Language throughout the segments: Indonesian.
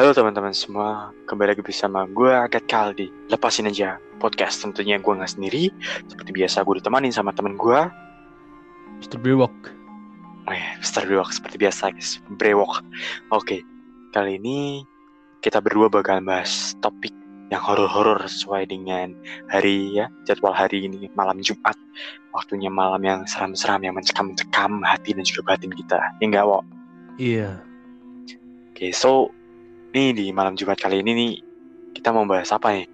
Halo teman-teman semua, kembali lagi bersama gue Agat Kaldi Lepasin aja podcast tentunya gue gak sendiri Seperti biasa gue ditemanin sama temen gue Mr. Brewok. Oh ya, Mr. Brewok seperti biasa guys, Brewok Oke, kali ini kita berdua bakal bahas topik yang horor-horor sesuai dengan hari ya Jadwal hari ini, malam Jumat Waktunya malam yang seram-seram, yang mencekam-cekam hati dan juga batin kita Ya enggak, Wok? Iya. Oke, so nih di malam Jumat kali ini nih kita mau bahas apa nih?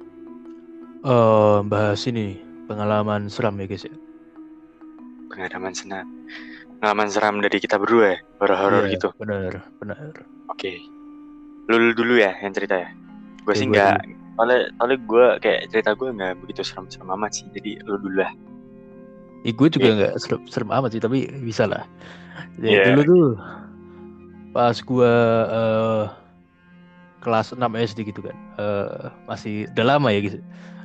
Eh, bahas ini pengalaman seram ya guys ya. Pengalaman senang, pengalaman seram dari kita berdua ya, horor-horor Iya, gitu. Benar, benar. Oke, lu dulu ya yang cerita ya. Gue sih nggak, soalnya soalnya gue kayak cerita gue nggak begitu serem-serem amat sih. Jadi lu dulu lah. Ya, gue juga Iya. nggak serem, serem amat sih, tapi bisa lah. Jadi Iya. dulu tuh pas gua eh, kelas 6 SD gitu kan. Eh, masih udah lama ya guys.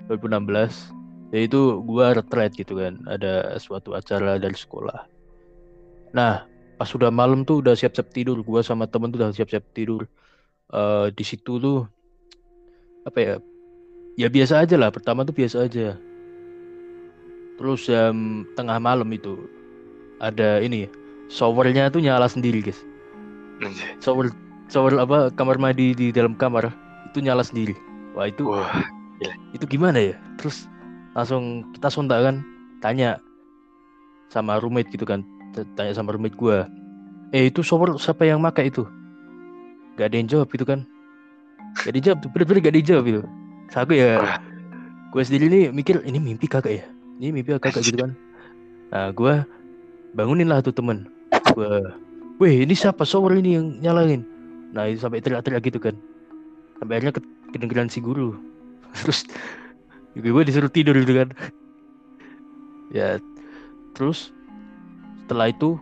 2016. Ya itu gua retret gitu kan. Ada suatu acara dari sekolah. Nah, pas sudah malam tuh udah siap-siap tidur. Gua sama temen tuh udah siap-siap tidur. Eh di situ tuh apa ya? Ya biasa aja lah. Pertama tuh biasa aja. Terus jam tengah malam itu ada ini showernya tuh nyala sendiri guys. Shower shower apa kamar mandi di dalam kamar itu nyala sendiri. Wah itu Wah, itu gimana ya? Terus langsung kita sontak kan tanya sama roommate gitu kan tanya sama roommate gua eh itu shower siapa yang pakai itu? Gak ada yang jawab gitu kan. Gak ada yang jawab tuh bener-bener gak ada yang jawab itu aku ya gue sendiri nih mikir ini mimpi kagak ya? Ini mimpi kagak gitu kan. Nah gua bangunin lah tuh temen. Gua weh ini siapa shower ini yang nyalain nah itu sampai teriak-teriak gitu kan. Sampai akhirnya ke- kedengeran si guru. Terus gue disuruh tidur gitu kan. Ya terus setelah itu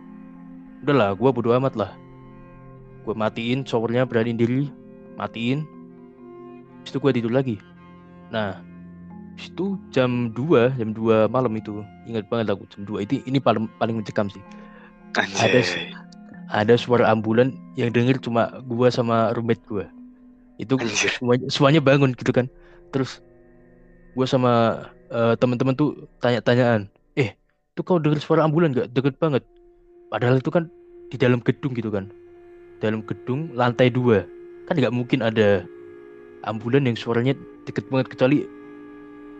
udahlah gue bodo amat lah. Gue matiin showernya beraniin diri matiin. Habis itu gue tidur lagi. Nah itu jam 2 jam 2 malam itu ingat banget aku jam 2 itu ini paling paling mencekam sih. Anjay. ada suara ambulan yang denger cuma gua sama roommate gua. Itu Anjir. semuanya, semuanya bangun gitu kan. Terus gua sama eh, teman-teman tuh tanya-tanyaan eh itu kau denger suara ambulan gak deket banget. Padahal itu kan di dalam gedung gitu kan. Dalam gedung lantai dua. Kan nggak mungkin ada ambulan yang suaranya deket banget kecuali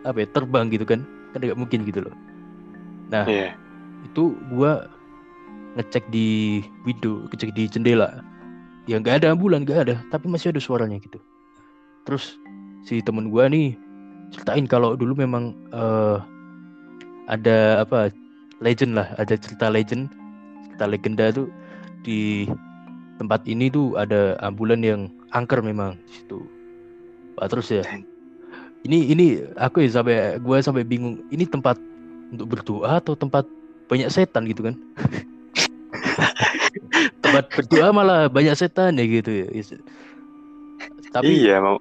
apa ya terbang gitu kan. Kan nggak mungkin gitu loh. Nah Iya. itu gua ngecek di window, ngecek di jendela. Ya nggak ada ambulan, nggak ada, tapi masih ada suaranya gitu. Terus si temen gua nih ceritain kalau dulu memang eh, ada apa legend lah, ada cerita legend, cerita legenda tuh di tempat ini tuh ada ambulan yang angker memang di situ. Wah, terus ya. Ini ini aku ya sampai gua sampai bingung, ini tempat untuk berdoa atau tempat banyak setan gitu kan? tempat berdoa malah banyak setan ya gitu ya. Tapi Iya mau.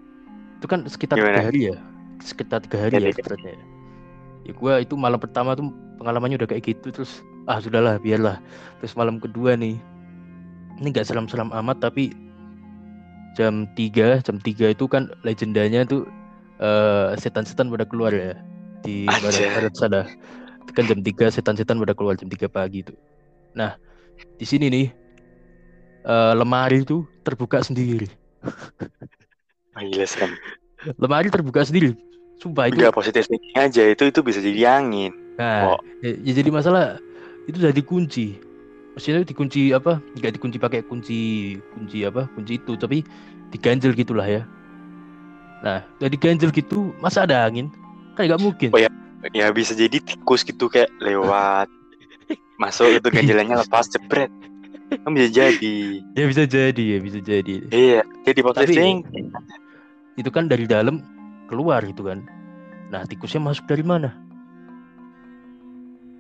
itu kan sekitar Gimana? tiga hari ya, sekitar tiga hari ya tiga. sebenarnya. Ya gua itu malam pertama tuh pengalamannya udah kayak gitu terus ah sudahlah biarlah. Terus malam kedua nih, ini nggak seram-seram amat tapi jam 3 jam 3 itu kan legendanya tuh eh, setan-setan pada keluar ya di barat, barat sana. Itu kan jam 3 setan-setan pada keluar jam 3 pagi tuh. Nah, di sini nih eh, lemari itu terbuka sendiri. Ah, gila serem. Lemari terbuka sendiri. Sumpah itu. Enggak positif thinking aja itu itu bisa jadi angin. Nah, Oh. ya, ya jadi masalah itu udah dikunci. Maksudnya dikunci apa? Enggak dikunci pakai kunci kunci apa? Kunci itu, tapi diganjel gitulah ya. Nah, udah diganjel gitu, masa ada angin? Kan nggak mungkin. Oh, Ya bisa jadi tikus gitu kayak lewat masuk itu ganjelannya lepas jebret. Kan bisa jadi. Ya bisa jadi, ya bisa jadi. Iya, jadi positive thinking. Itu kan dari dalam keluar gitu kan. Nah, tikusnya masuk dari mana?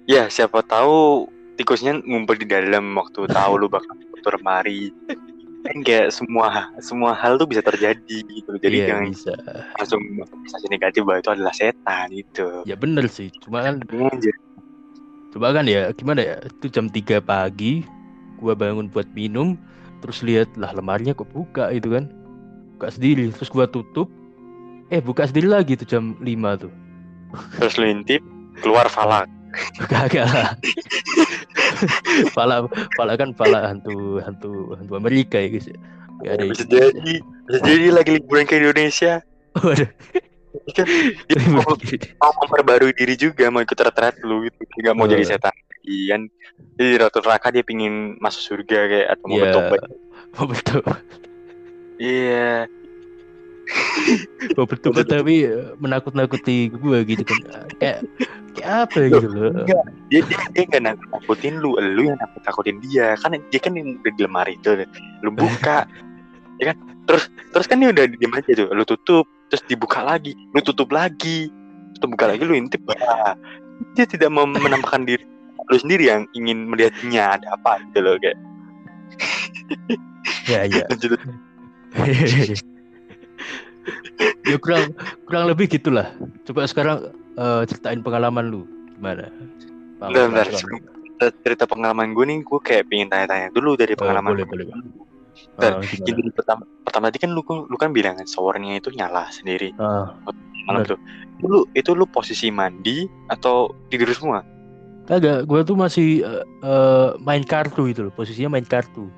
Ya, siapa tahu tikusnya ngumpul di dalam waktu tahu lu bakal tutur lemari. Kan kayak semua semua hal tuh bisa terjadi gitu. Jadi Iya, jangan bisa. langsung sensasi negatif bahwa itu adalah setan gitu. Ya bener sih. Cuma kan Anjir. Coba kan ya, gimana ya? Itu jam 3 pagi, gua bangun buat minum, terus lihat lah lemarinya kok buka itu kan. buka sendiri terus gua tutup eh buka sendiri lagi tuh jam 5 tuh Terus lu intip, keluar falak. Kagak lah. pala pala kan pala hantu hantu hantu Amerika ya guys. ya. Ada Bisa jadi, bisa jadi lagi liburan ke Indonesia. Waduh. Kan dia mau, mau memperbarui diri juga, mau ikut retret lu gitu. Gak mau jadi setan. Kan. Jadi di Ratu Neraka dia pingin masuk surga kayak atau mau Iya. bertobat. Oh betul. Iya. Oh betul Betul. tapi eh, menakut-nakuti gua gitu kan. Kayak kayak apa gitu loh. Enggak. Dia dia, dia gak nakut nakutin lu, lu yang nakut nakutin dia. Kan dia kan yang udah di lemari itu, lu buka, ya kan? Terus terus kan dia udah diam aja tuh, lu tutup, terus dibuka lagi, lu tutup lagi, terus buka lagi, lu intip. Dia tidak mau menampakkan diri lu sendiri yang ingin melihatnya ada apa gitu loh kayak Ya ya. ya kurang kurang lebih gitulah. Coba sekarang eh, ceritain pengalaman lu gimana? Bentar, bentar. Cerita pengalaman gue nih gue kayak pengen tanya-tanya dulu dari Oh, pengalaman boleh, gue. boleh. Bentar, Ah, gimana? Gini, pertama pertama tadi kan lu lu kan bilang showernya itu nyala sendiri Ah, malam tuh itu lu itu lu posisi mandi atau tidur semua kagak, gua tuh masih eh, eh, main kartu gitu loh. Posisinya main kartu.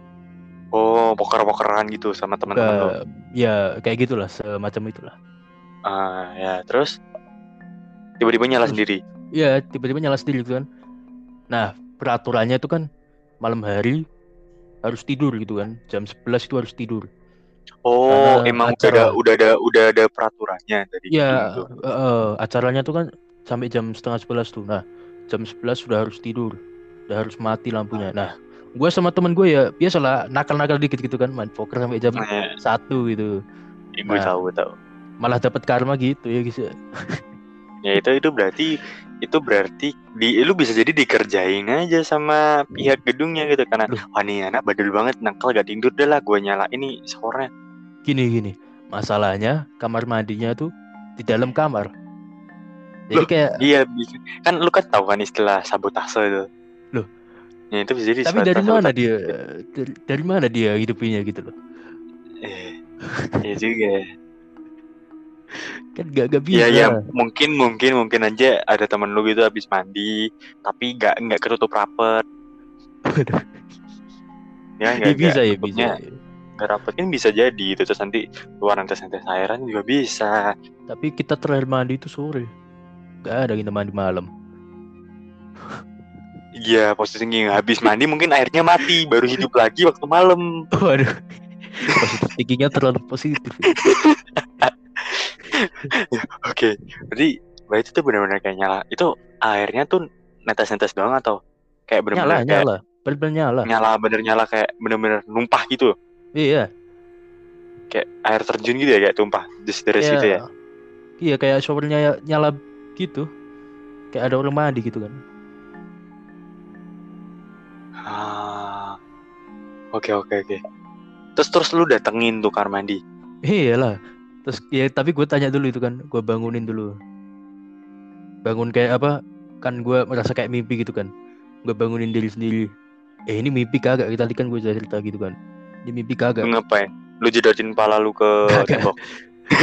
oh poker pokeran gitu sama teman-teman lu Ke- ya kayak gitulah semacam itulah. ah ya terus tiba-tiba nyala Terus. sendiri Ya tiba-tiba nyala sendiri gitu kan. Nah peraturannya itu kan malam hari harus tidur gitu kan. Jam 11 itu harus tidur. oh Karena emang udah acara- ada udah ada udah ada peraturannya dari Ya gitu. eh, eh, acaranya tuh kan sampai jam setengah 11 tuh. Nah jam 11 sudah harus tidur. Udah harus mati lampunya. Nah gue sama temen gue ya biasalah nakal-nakal dikit gitu kan main poker sampai jam Nah, ya, satu gitu. gue Nah. tahu gue tahu Malah dapat karma gitu ya guys. ya. ya itu itu berarti itu berarti di lu bisa jadi dikerjain aja sama pihak gedungnya gitu karena wah nih anak badul banget nakal gak tidur deh lah gue nyala ini skornya Gini gini. Masalahnya kamar mandinya tuh di dalam kamar. Jadi Loh, kayak iya kan lu kan tahu kan istilah sabotase itu Loh. ya itu bisa jadi tapi dari sabotase. mana dia dari, dari mana dia hidupnya gitu loh. eh iya juga ya. Kan gak, gak bisa. Iya ya mungkin mungkin mungkin aja ada temen lu gitu habis mandi tapi nggak nggak ketutup rapet ya Ya, nggak bisa nggak ya tutupnya bisa. nggak rapet kan bisa jadi itu terus nanti keluar netes netes airan juga bisa Tapi kita terakhir mandi itu sore. Gak ada kita mandi malam. Iya posisinya habis mandi mungkin airnya mati baru hidup lagi waktu malam Waduh. Positif thinkingnya terlalu positif. oke berarti berarti itu benar-benar kayak nyala itu airnya tuh netes netes doang atau kayak Nyala, benar-benar kayak nyala. Bener-bener nyala. nyala bener nyala kayak bener-bener numpah gitu Iya. kayak air terjun gitu ya kayak tumpah just deres gitu ya Iya kayak showernya ya- nyala gitu. Kayak ada orang mandi gitu kan. ah oke oke oke terus terus lu datengin tuh kamar mandi Iyalah. Terus ya tapi gue tanya dulu itu kan, gue bangunin dulu. Bangun kayak apa? Kan gue merasa kayak mimpi gitu kan. Gue bangunin diri sendiri. Eh ini mimpi kagak? Tadi kan gue cerita gitu kan. Ini mimpi kagak. ngapain lu jedotin pala lu ke tembok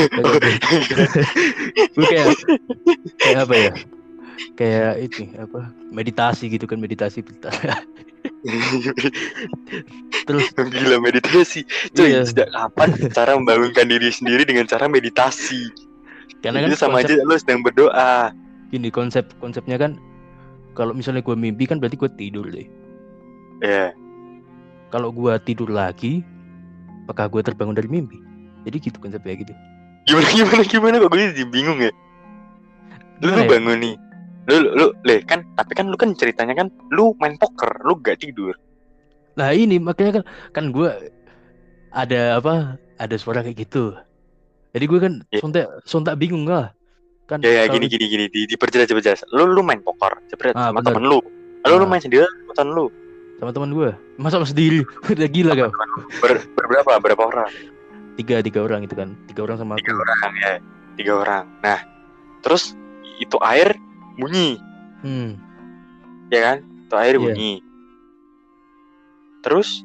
gue kayak kayak apa ya? Kayak itu apa? Meditasi gitu kan meditasi. Terus Gila meditasi Cuy, Iya. sejak kapan cara membangunkan diri sendiri dengan cara meditasi? karena kan Itu sama konsep- aja lu sedang berdoa. gini konsep konsepnya kan kalau misalnya gue mimpi kan berarti gue tidur deh. Ya, kalau gua tidur lagi apakah gua terbangun dari mimpi jadi gitu konsepnya gitu gimana gimana gimana kok gue jadi bingung ya? Lu, lu ya? bangun nih. Lu lu, lu le kan tapi kan lu kan ceritanya kan lu main poker, lu gak tidur. Nah ini makanya kan kan gua ada apa ada suara kayak gitu jadi gue kan Iya. sontak sontak bingung lah kan Ya ya gini gini gini di diperjelas diperjelas. Lu lu main poker, cepet Ah, sama temen lu. Lu lu Ah. main sendiri sama temen lu. sama teman gue masa sama sendiri udah gila kau Ber, berberapa? Berapa orang? tiga tiga orang itu kan tiga orang sama Tiga aku orang ya. Tiga orang. Nah, terus itu air bunyi. hmm ya kan? Itu air Iya. bunyi. Terus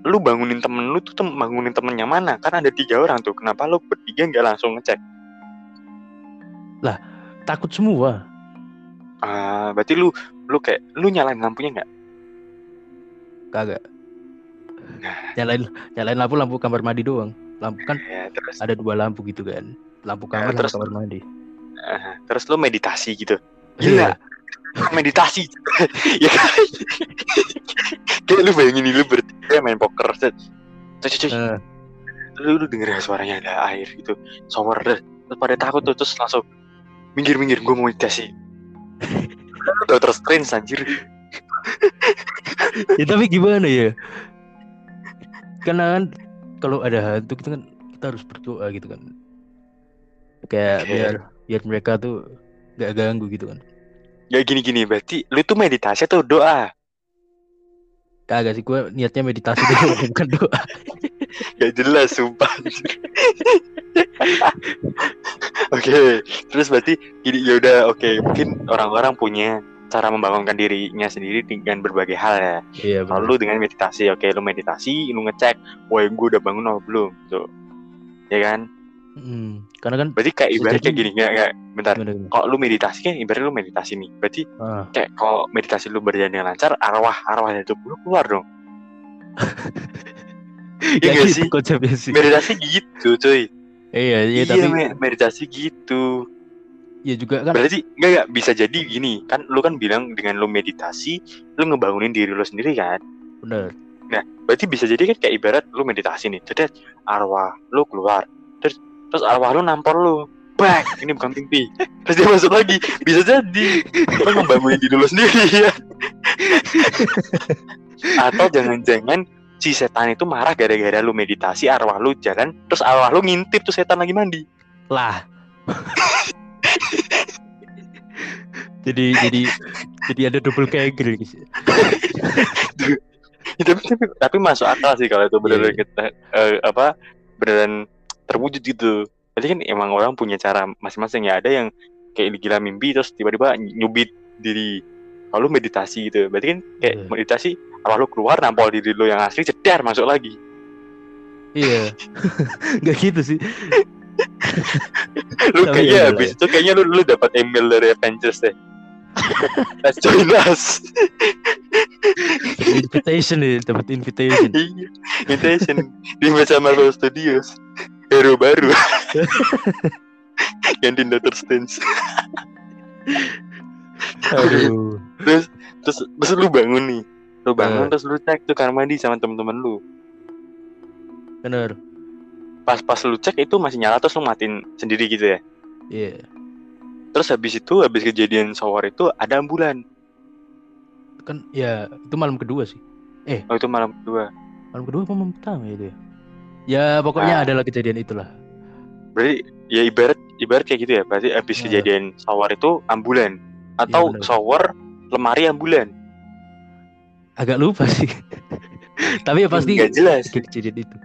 lu bangunin temen lu tuh tem bangunin temennya mana kan ada tiga orang tuh kenapa lu bertiga nggak langsung ngecek Takut semua. ah berarti lu lu kayak lu nyalain lampunya nggak Kagak. Nah. Nyalain nyalain lampu lampu kamar mandi doang. Lampu kan ya terus ada dua lampu gitu kan. Lampu kamar terus- sama kamar mandi. ah, terus lu meditasi gitu Iya. Meditasi ya kan kayak lu bayangin lu bertiga main poker set cek, cek. Eh, lu, lu denger ya suaranya ada air gitu shower deh terus pada takut tuh terus langsung minggir minggir gue mau meditasi udah terus strange anjir ya tapi gimana ya? Karena kan kalau ada hantu kita kan kita harus berdoa gitu kan. Kayak Oke. biar biar mereka tuh gak ganggu gitu kan. Ya gini gini berarti lu tuh meditasi atau doa Kagak sih gue niatnya meditasi doang bukan doa. gak jelas sumpah oke terus berarti gini ya udah oke mungkin orang-orang punya cara membangunkan dirinya sendiri dengan berbagai hal ya Iya Kalau lu dengan meditasi, oke lu meditasi, lu ngecek, wah gue udah bangun apa belum, gitu. Ya kan? Hmm, karena kan Berarti kayak Bisa ibarat jadi- kayak gini, nggak, nggak, bentar. Kalau lu meditasi kan, ibarat lu meditasi nih. Berarti Ah, kayak kalau meditasi lu berjalan dengan lancar, arwah arwah itu lu keluar dong. Iya ya gitu sih? konsepnya sih. Meditasi gitu, cuy. Iya, iya, Iya, tapi me- meditasi gitu. ya juga kan Berarti nggak, nggak bisa jadi gini, kan lu kan bilang dengan lu meditasi, lu ngebangunin diri lu sendiri kan. bener. Berarti bisa jadi kan kayak ibarat lu meditasi nih, jadi arwah lu keluar, terus terus arwah lu nampol lu, back, ini bukan mimpi, terus dia masuk lagi, bisa jadi lu ngebangunin diri lu sendiri ya. Atau jangan-jangan si setan itu marah gara-gara lu meditasi, arwah lu jalan, terus arwah lu ngintip tuh setan lagi mandi. Lah. jadi jadi jadi ada double kegel. Ya, tapi, tapi tapi masuk akal sih kalau itu beneran Iya. kita eh, apa beneran terwujud gitu. Berarti kan emang orang punya cara masing-masing ya. Ada yang kayak gila mimpi terus tiba-tiba nyubit diri. Kalau lu meditasi gitu, berarti kan kayak Iya. meditasi awal lu keluar nampol diri lu yang asli cedar masuk lagi. Iya. Gak gitu sih. Lu Tapi kayaknya ya habis itu kayaknya lu lu dapat email dari Avengers deh. Let's join us. Invitation nih, dapat invitation. Iya, invitation di Marvel Studios. Hero baru. Gantiin Doctor Strange. Aduh. terus terus terus lu bangun nih lu bangun Eh. terus lu cek tuh kamar mandi sama temen-temen lu Bener. pas pas lu cek itu masih nyala terus lu matiin sendiri gitu ya Iya. terus habis itu habis kejadian shower itu ada ambulan Kan ya itu malam kedua sih. oh itu malam kedua Malam kedua apa malam pertama ya itu ya? Ya pokoknya Ah. adalah kejadian itulah. berarti ya ibarat ibarat kayak gitu ya berarti habis Eh. kejadian shower itu ambulan atau bener. shower lemari ambulan Agak lupa sih. Tapi ya pasti nggak jelas kejadian itu.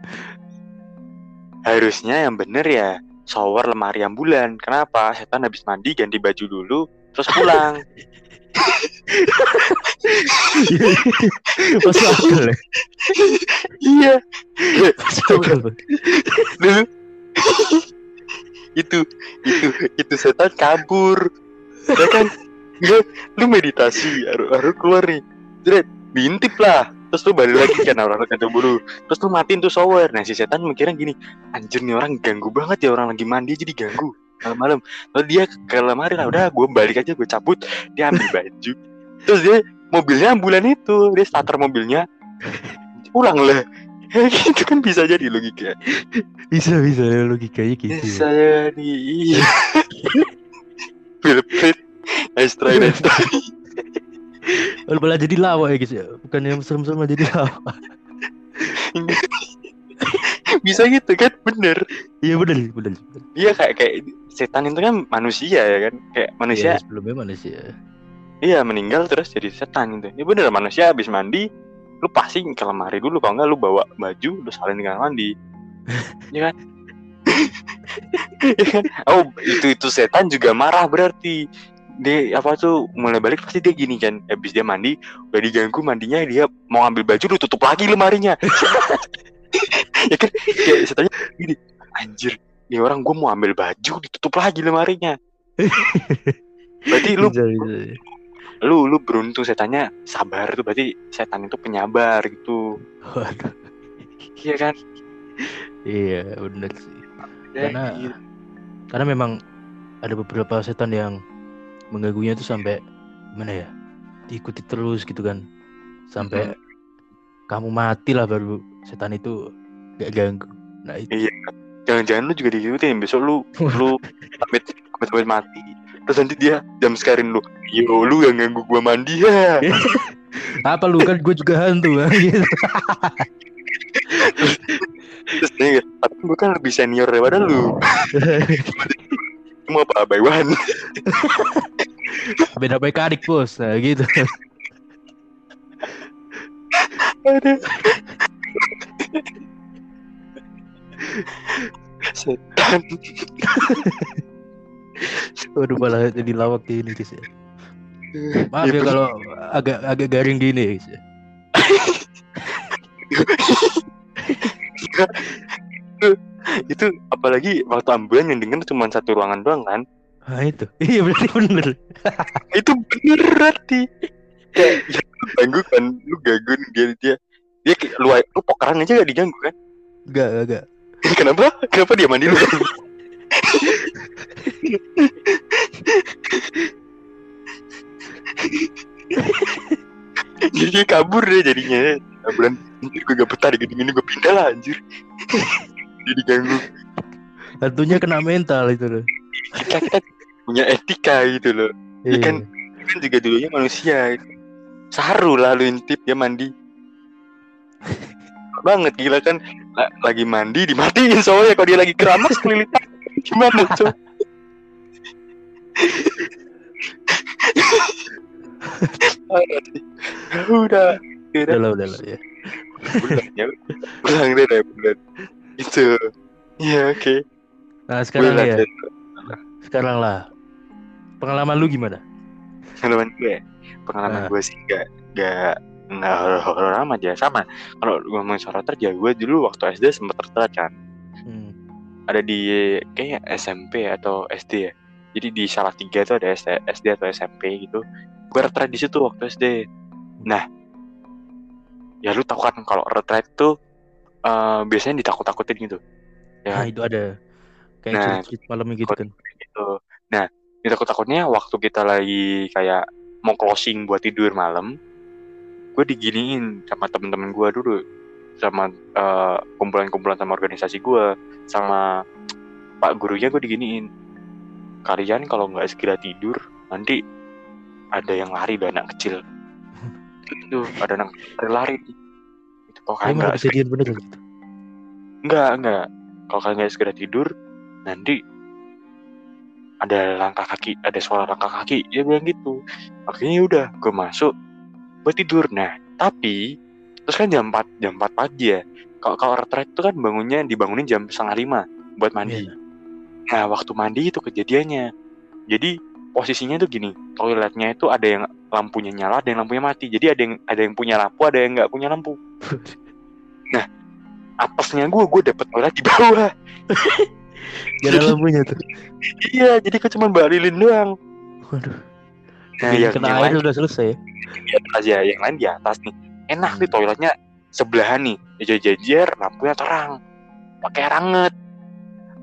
harusnya yang bener ya shower lemari ambulan kenapa setan habis mandi ganti baju dulu terus pulang Masuk akal ya. iya. Masuk akal. Dulu. Itu itu itu setan kabur. Ya kan? Nggak lu meditasi harus harus keluar nih. Jret, diintip lah. Terus lu balik lagi kan orang orang ketemu dulu terus lu matiin tuh shower nah si setan mikirnya gini anjir nih orang ganggu banget ya orang lagi mandi jadi ganggu malam-malam. Lalu dia ke lemari lah udah gue balik aja gue cabut. Dia ambil baju. Terus dia mobilnya ambulan itu. Dia starter mobilnya. Pulang lah. Itu kan bisa jadi logika Bisa bisa logikanya gitu. bisa ya. jadi. Iya Philip Pitt nice try nice try. Kalau malah jadi lawak ya guys ya. Bukan yang serem-serem jadi lawak. bisa gitu kan? Bener. Iya benar benar. iya kayak kayak setan itu kan manusia ya kan? Kayak manusia Iya, sebelumnya manusia. iya meninggal terus jadi setan itu ya bener manusia habis mandi lu pasti ke lemari dulu. Kalau enggak lu bawa baju lu salin di kamar mandi. Ya Iya kan? oh itu itu setan juga marah berarti. Dia apa tuh mulai balik pasti dia gini kan. Habis dia mandi udah diganggu mandinya dia mau ambil baju lu tutup lagi lemarinya ya kan kayak saya tanya gini anjir ini orang gue mau ambil baju ditutup lagi lemarinya berarti lu Bisa, bisa. lu lu beruntung saya tanya sabar tuh berarti setan itu penyabar gitu iya kan Iya, bener sih. Ya, Karena- gitu. Karena memang ada beberapa setan yang mengganggunya tuh sampai gimana ya? Diikuti terus gitu kan. Sampai kamu mati lah baru setan itu gak ganggu. Nah, itu Iya. Jangan-jangan lu juga diikutin besok lu lu amit amit amit mati. Terus nanti dia jam sekarang lu. Yo lu yang ganggu gua mandi ya. apa lu kan gue juga hantu kan gitu. Terus kayak, tapi gua kan lebih senior daripada lu. Cuma apa Baywan? Beda mekanik bos, nah gitu. Aduh. Setan. Waduh malah jadi lawak gini guys ya. Maaf Iya, ya kalau agak agak garing gini guys ya. itu apalagi waktu ambulan yang denger cuma satu ruangan doang kan Nah itu, iya berarti bener. itu bener berarti kayak ya, ganggu kan lu ganggu dia dia dia kayak, lu lu pokeran aja gak diganggu kan Enggak, enggak. kenapa? Kenapa dia mandi lu jadi kabur deh jadinya. Ambulan anjir gue gak betah di gedung ini gue pindah lah anjir. Jadi diganggu Hantunya kena mental itu loh. kita kita punya etika gitu loh. Iya. kan? Kan juga dulunya manusia. Saru lah lu intip dia mandi banget gila kan La- lagi mandi dimatiin soalnya kalau dia lagi keramas kelilipan gimana tuh udah Udah udah lah, udah lah ya. bulan ya bulan deh deh bulan itu ya oke Nah sekarang Bulan ya, deh. sekarang lah. Pengalaman lu gimana? pengalaman gue pengalaman Nah. gue sih gak gak nggak horor amat ya. Sama kalau ngomongin soal terja gue dulu waktu SD sempet tertelat kan. Hmm. ada di kayaknya SMP atau SD ya. Jadi di salah tiga itu ada SD, SD atau SMP gitu. Gue retret di situ waktu SD nah ya lu tahu kan kalau retret tuh eh, biasanya ditakut-takutin gitu. Nah ya itu ada. Kayak Nah, cerit-cerit malamnya gitu kan. gitu. Nah ditakut-takutnya waktu kita lagi kayak mau closing buat tidur malam gue diginiin sama temen-temen gue dulu sama eh, kumpulan-kumpulan sama organisasi gue sama pak gurunya gue diginiin kalian kalau nggak segera tidur nanti ada yang lari ada anak kecil itu ada anak kecil lari itu kalau kalian nggak kejadian bener gitu. Enggak, enggak. Kalau kalian nggak segera tidur, nanti ada langkah kaki, ada suara langkah kaki. Dia bilang gitu. Akhirnya ya udah, gue masuk, gue tidur. Nah, tapi terus kan jam 4 jam 4 pagi ya. Kalau kalau retret itu kan bangunnya dibangunin jam setengah lima buat mandi. Iya. Nah, waktu mandi itu kejadiannya. Jadi posisinya tuh gini, toiletnya itu ada yang lampunya nyala, ada yang lampunya mati. Jadi ada yang ada yang punya lampu, ada yang nggak punya lampu. Nah, apesnya gue, gue dapet toilet di bawah. Gak ada lampunya tuh. Iya, jadi gue cuma bawa lilin doang. Waduh. Nah, yang, kena yang air lain udah selesai. ya, yang lain di atas nih. Enak nih toiletnya sebelahan nih, jajar-jajar, lampunya terang, pakai air hangat.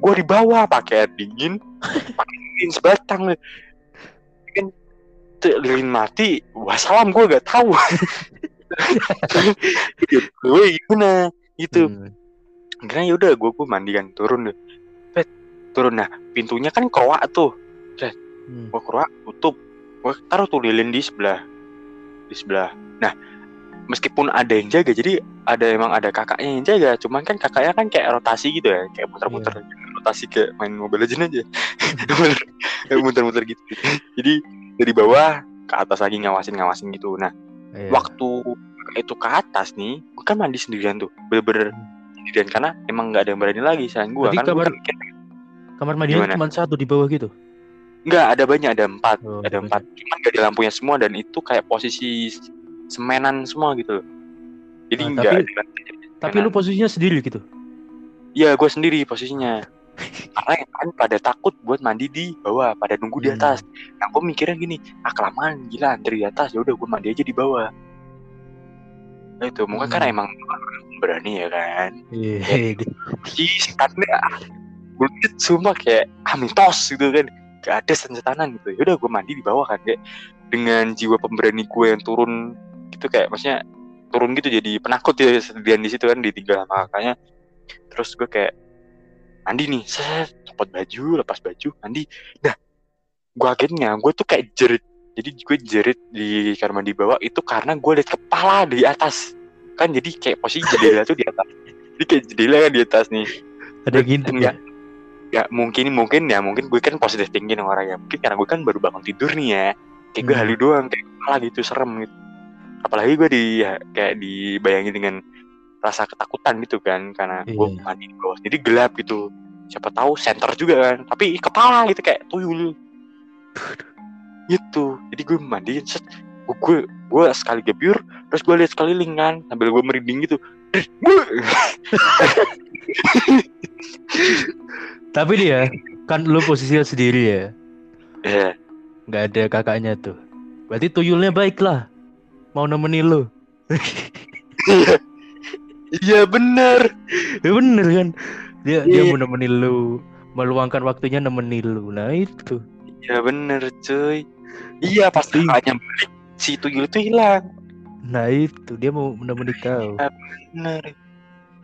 Gue di bawah pakai air dingin, pakai lilin sebatang nih. Kan lilin mati, wassalam gue gak tahu. gue gimana gitu. Hmm. Akhirnya yaudah gue gue mandi kan turun deh. Pet, turun nah pintunya kan kroak tuh. Hmm. gue keluar tutup gue taruh tuh lilin di sebelah. Di sebelah. Nah meskipun ada yang jaga jadi ada emang ada kakaknya yang jaga. Cuman kan kakaknya kan kayak rotasi gitu ya kayak muter-muter. Rotasi kayak main Mobile Legends aja. Kayak muter-muter gitu. Jadi dari bawah ke atas lagi ngawasin ngawasin gitu. Nah Iya. waktu itu ke atas nih gue kan mandi sendirian tuh. Bener-bener sendirian. Karena emang nggak ada yang berani lagi sayang gue kan gua kamar- kan Kamar mandinya Gimana? cuma satu di bawah gitu. Enggak, ada banyak, ada empat, Oh, ada empat. Cuman gak ada lampunya semua dan itu kayak posisi semenan semua gitu. loh. Jadi Ah, enggak tapi- ada Tapi lu posisinya sendiri gitu. Iya, gue sendiri posisinya. Karena yang lain pada takut buat mandi di bawah, pada nunggu di Hmm. atas. Nah, gue mikirnya gini, ah kelamaan gila antri di atas, ya udah gue mandi aja di bawah. Nah, itu mungkin kan Hmm. emang berani ya kan. Iya. Ih, setannya bullshit sumpah kayak ah mitos gitu kan. Gak ada setan-setanan gitu. Ya udah gue mandi di bawah kan kayak dengan jiwa pemberani gue yang turun gitu kayak maksudnya turun gitu jadi penakut ya sedian di situ kan ditinggal sama kakaknya. Terus gue kayak mandi nih, set, copot baju, lepas baju, mandi. Nah, gue akhirnya gue tuh kayak jerit. Jadi gue jerit di kamar mandi bawah itu karena gue liat kepala di atas. Kan jadi kayak posisi jendela tuh di atas. Jadi kayak jendela kan di atas nih. Ada Enggak. ya. Ya mungkin mungkin ya mungkin gue kan positif tinggi nih orangnya. Mungkin karena gue kan baru bangun tidur nih ya. Kayak gue Hmm. halu doang kayak kepala gitu serem gitu. Apalagi gue di ya, kayak dibayangin dengan rasa ketakutan gitu kan karena gue Iya. mandi di bawah. Jadi gelap gitu. Siapa tahu center juga kan. Tapi kepala gitu kayak tuyul. gitu. Jadi gue mandiin set. Gue, gue, gue sekali gebyur terus gue lihat sekeliling kan sambil gue merinding gitu. Tapi dia kan lu posisinya sendiri ya. Ya, nggak ada kakaknya tuh. Berarti tuyulnya baik lah. Mau nemenin lu. Iya bener. Ya bener kan. Dia dia Iya. mau nemenin lu. Meluangkan waktunya nemenin lu. Nah itu. Iya bener cuy. Iya pas kakaknya balik si tuyul itu hilang. Nah itu dia mau nemenin kau. Bener.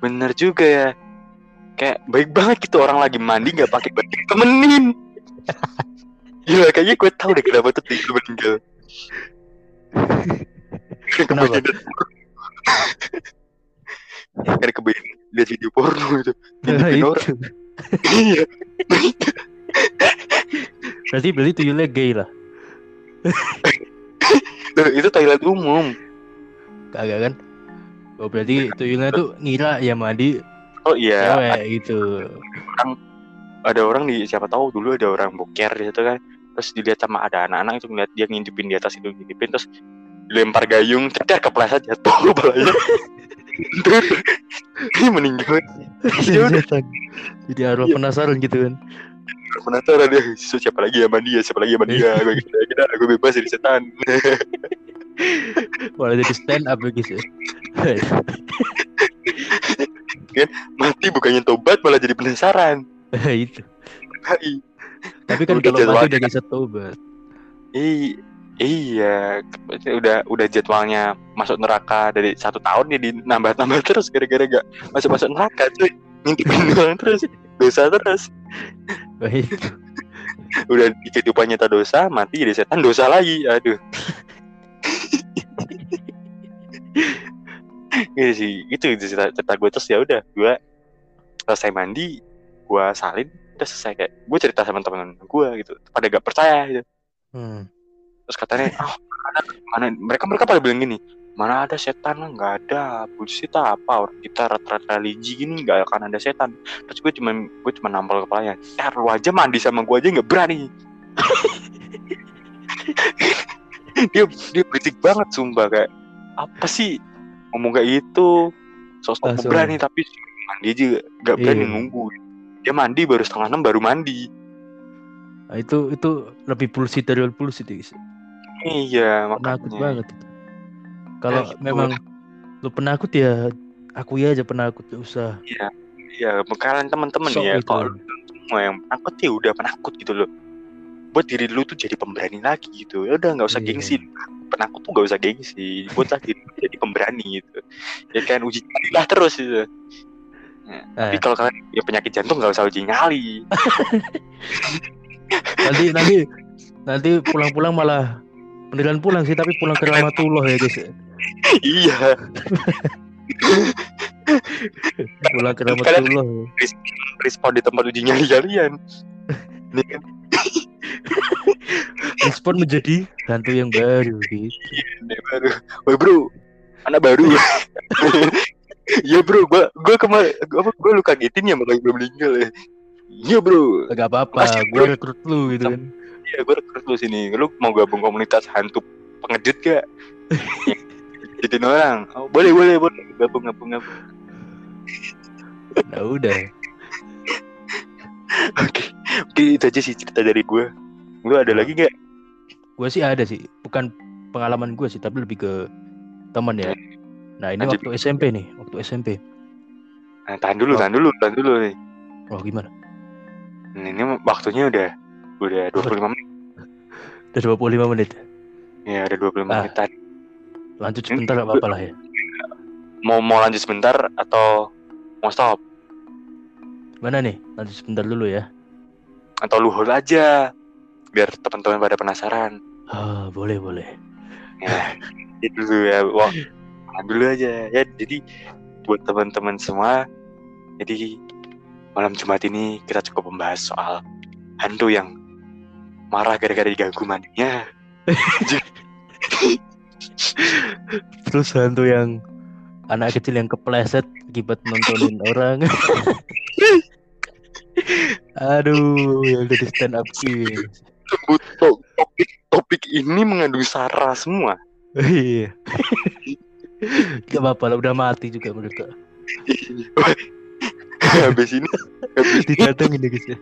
Bener juga ya. Kayak baik banget gitu orang lagi mandi nggak pakai baju temenin. Iya kayaknya gue tahu deh kenapa tuh tuyul meninggal. Kenapa? Karena kebayang lihat video porno itu. Nah itu. orang. Iya. Berarti berarti tuyulnya gay lah. Loh, itu toilet umum. Kagak kan? Oh berarti tuyulnya tuh ngira ya mandi Oh iya. cewek gitu. ada orang di siapa tahu dulu ada orang boker di situ kan terus dilihat sama ada anak-anak itu ngeliat dia ngintipin di atas itu ngintipin terus dilempar gayung cetar kepleset jatuh kepalanya ini meninggal Ya udah. Setan. Jadi arwah Iya. penasaran gitu kan. penasaran deh "So, siapa lagi ya mandi ya siapa lagi ya mandi ya gue gitu dah gue bebas jadi setan Malah jadi stand up ya guys ya. mati bukannya tobat malah jadi penasaran itu. Hai. Tapi kan Udah kalau mati udah bisa tobat. I- iya udah udah jadwalnya masuk neraka dari satu tahun ya nambah-nambah terus gara-gara gak masuk-masuk neraka cuy ngintipin doang terus dosa terus Wah, itu. udah di kehidupan nyata dosa mati jadi setan dosa lagi aduh gitu sih itu cerita, cerita gue terus ya udah gue selesai mandi gue salin udah selesai kayak gue cerita sama teman-teman gue gitu pada gak percaya gitu. Hmm. terus katanya oh mana, mana mereka mereka pada bilang gini mana ada setan lah nggak ada bullshit apa orang kita rata-rata religi gini nggak akan ada setan. Terus gue cuma gue cuma nampol kepalanya ya lu aja mandi sama gue aja nggak berani. Dia dia berisik banget sumpah kayak apa sih ngomong kayak gitu sosok Langsung. berani tapi mandi aja nggak berani Iya. nunggu dia mandi baru setengah enam baru mandi Nah, itu itu lebih bullshit dari ya, guys. iya Penakut makanya banget itu. Kalau gitu. memang lu penakut ya akui aja penakut gak usah Iya, kalian teman-teman ya, gitu. kalau semua yang penakut ya udah penakut gitu loh. Buat diri lu tuh jadi pemberani lagi gitu. Ya udah nggak usah Iya. gengsi. Penakut tuh nggak usah gengsi. Buatlah diri lu jadi pemberani gitu. Ya kan uji nyali lah terus gitu. Nah, Tapi Eh. kalau kalian ya penyakit jantung nggak usah uji nyali. nanti nanti nanti pulang-pulang malah beneran pulang sih tapi pulang ke rahmatullah ya guys iya. pulang ke rahmatullah Respon di tempat uji nyali kalian. Ini kan respon menjadi hantu yang baru gitu. Ini baru. Woi bro, anak baru. Iya bro, gua gua kemarin gua, gua lu kagetin ya makanya belum meninggal ya. Iya bro, gak apa-apa. Bro. rekrut lu gitu kan. Iya gue rekrut lu sini. Lu mau gabung komunitas hantu pengejut gak? Jadi orang. Oh, boleh boleh boleh. Gabung gabung gabung. Nah udah. oke oke itu aja sih cerita dari gue lu ada lagi gak Gue sih ada sih, bukan pengalaman gue sih, tapi lebih ke teman ya. Nah ini Lanjut. waktu SMP nih, waktu SMP. nah, tahan dulu Oh. tahan dulu tahan dulu nih Oh gimana? Nah, ini waktunya udah udah 25 menit Udah 25 menit. ya ada 25 Ah. menit tadi Lanjut sebentar gak apa-apa lah ya. mau mau lanjut sebentar atau mau stop Mana nih? Lanjut sebentar dulu ya. Atau lu hold aja biar teman-teman pada penasaran Ah, boleh boleh. ya itu dulu ya wah dulu aja ya jadi buat teman-teman semua jadi malam Jumat ini kita cukup membahas soal hantu yang marah gara-gara diganggu mandinya Terus hantu yang anak kecil yang kepleset akibat nontonin orang. Aduh, yang jadi stand up to- topik topik ini mengandung sara semua Iya. Gak apa-apa lah, udah mati juga mereka. habis ini habis ini Didatengin deh guys ya.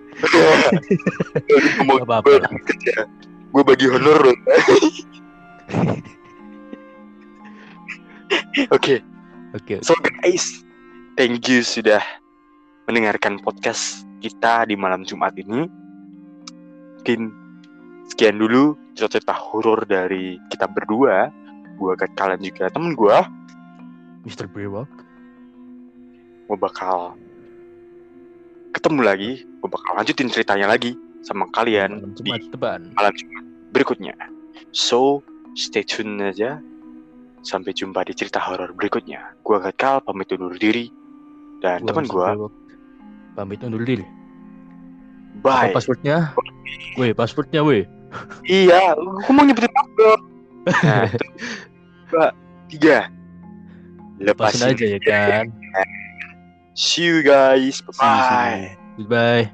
Gak apa-apa lah. gue bagi honor loh. Oke, Oke, so guys, thank you sudah mendengarkan podcast kita di malam Jumat ini. Mungkin sekian dulu cerita-cerita horor dari kita berdua. Gua ke kalian juga temen gua Mr. Brewok. gue bakal ketemu lagi. Gue bakal lanjutin ceritanya lagi sama kalian Malam di Jumat depan. malam Jumat berikutnya. So, stay tune aja. Sampai jumpa di cerita horor berikutnya. Gua Kekal pamit undur diri. Dan teman Mr. Pamit undur diri. bye. Apa passwordnya? Weh, passwordnya weh. Iya, gua mau nyebutin password. Nah, dua, tiga. Lepasin Lepasin aja ya kan. See you guys. You. Bye. Goodbye.